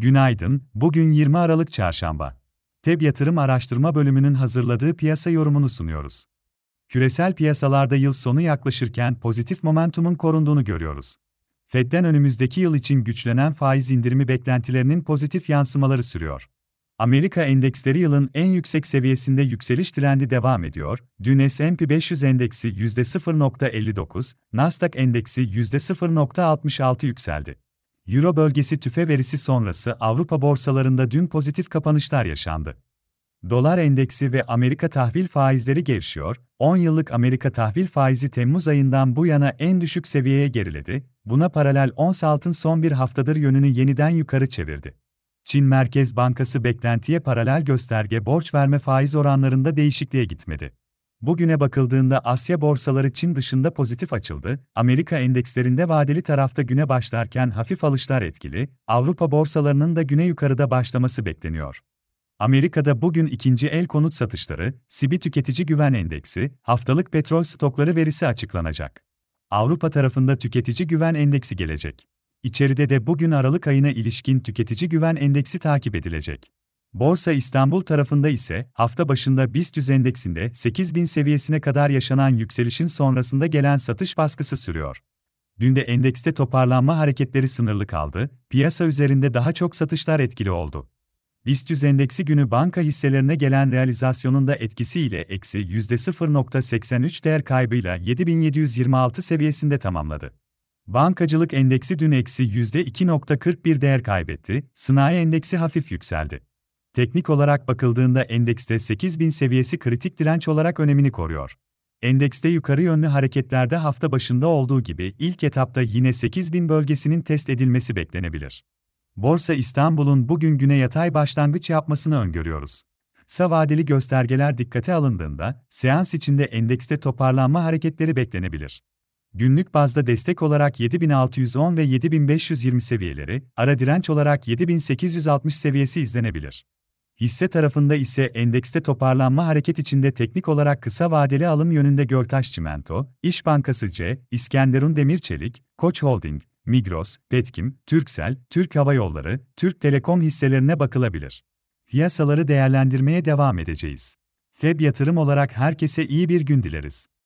Günaydın, bugün 20 Aralık Çarşamba. TEB Yatırım Araştırma Bölümünün hazırladığı piyasa yorumunu sunuyoruz. Küresel piyasalarda yıl sonu yaklaşırken pozitif momentumun korunduğunu görüyoruz. Fed'den önümüzdeki yıl için güçlenen faiz indirimi beklentilerinin pozitif yansımaları sürüyor. Amerika endeksleri yılın en yüksek seviyesinde yükseliş trendi devam ediyor. Dün S&P 500 endeksi %0.59, Nasdaq endeksi %0.66 yükseldi. Euro bölgesi tüfe verisi sonrası Avrupa borsalarında dün pozitif kapanışlar yaşandı. Dolar endeksi ve Amerika tahvil faizleri gevşiyor, 10 yıllık Amerika tahvil faizi Temmuz ayından bu yana en düşük seviyeye geriledi, buna paralel ons altın son bir haftadır yönünü yeniden yukarı çevirdi. Çin Merkez Bankası beklentiye paralel gösterge borç verme faiz oranlarında değişikliğe gitmedi. Bugüne bakıldığında Asya borsaları Çin dışında pozitif açıldı, Amerika endekslerinde vadeli tarafta güne başlarken hafif alışlar etkili, Avrupa borsalarının da güne yukarıda başlaması bekleniyor. Amerika'da bugün ikinci el konut satışları, SIBI Tüketici Güven Endeksi, haftalık petrol stokları verisi açıklanacak. Avrupa tarafında Tüketici Güven Endeksi gelecek. İçeride de bugün Aralık ayına ilişkin Tüketici Güven Endeksi takip edilecek. Borsa İstanbul tarafında ise hafta başında BIST endeksinde 8000 seviyesine kadar yaşanan yükselişin sonrasında gelen satış baskısı sürüyor. Dün de endekste toparlanma hareketleri sınırlı kaldı, piyasa üzerinde daha çok satışlar etkili oldu. BIST endeksi günü banka hisselerine gelen realizasyonun da etkisiyle eksi %0.83 değer kaybıyla 7726 seviyesinde tamamladı. Bankacılık endeksi dün eksi %2.41 değer kaybetti, sanayi endeksi hafif yükseldi. Teknik olarak bakıldığında endekste 8000 seviyesi kritik direnç olarak önemini koruyor. Endekste yukarı yönlü hareketlerde hafta başında olduğu gibi ilk etapta yine 8000 bölgesinin test edilmesi beklenebilir. Borsa İstanbul'un bugün güne yatay başlangıç yapmasını öngörüyoruz. Kısa vadeli göstergeler dikkate alındığında, seans içinde endekste toparlanma hareketleri beklenebilir. Günlük bazda destek olarak 7610 ve 7520 seviyeleri, ara direnç olarak 7860 seviyesi izlenebilir. Hisse tarafında ise endekste toparlanma hareket içinde teknik olarak kısa vadeli alım yönünde Göltaş Çimento, İş Bankası C, İskenderun Demir Çelik, Koç Holding, Migros, Petkim, Türksel, Türk Hava Yolları, Türk Telekom hisselerine bakılabilir. Piyasaları değerlendirmeye devam edeceğiz. FEB yatırım olarak herkese iyi bir gün dileriz.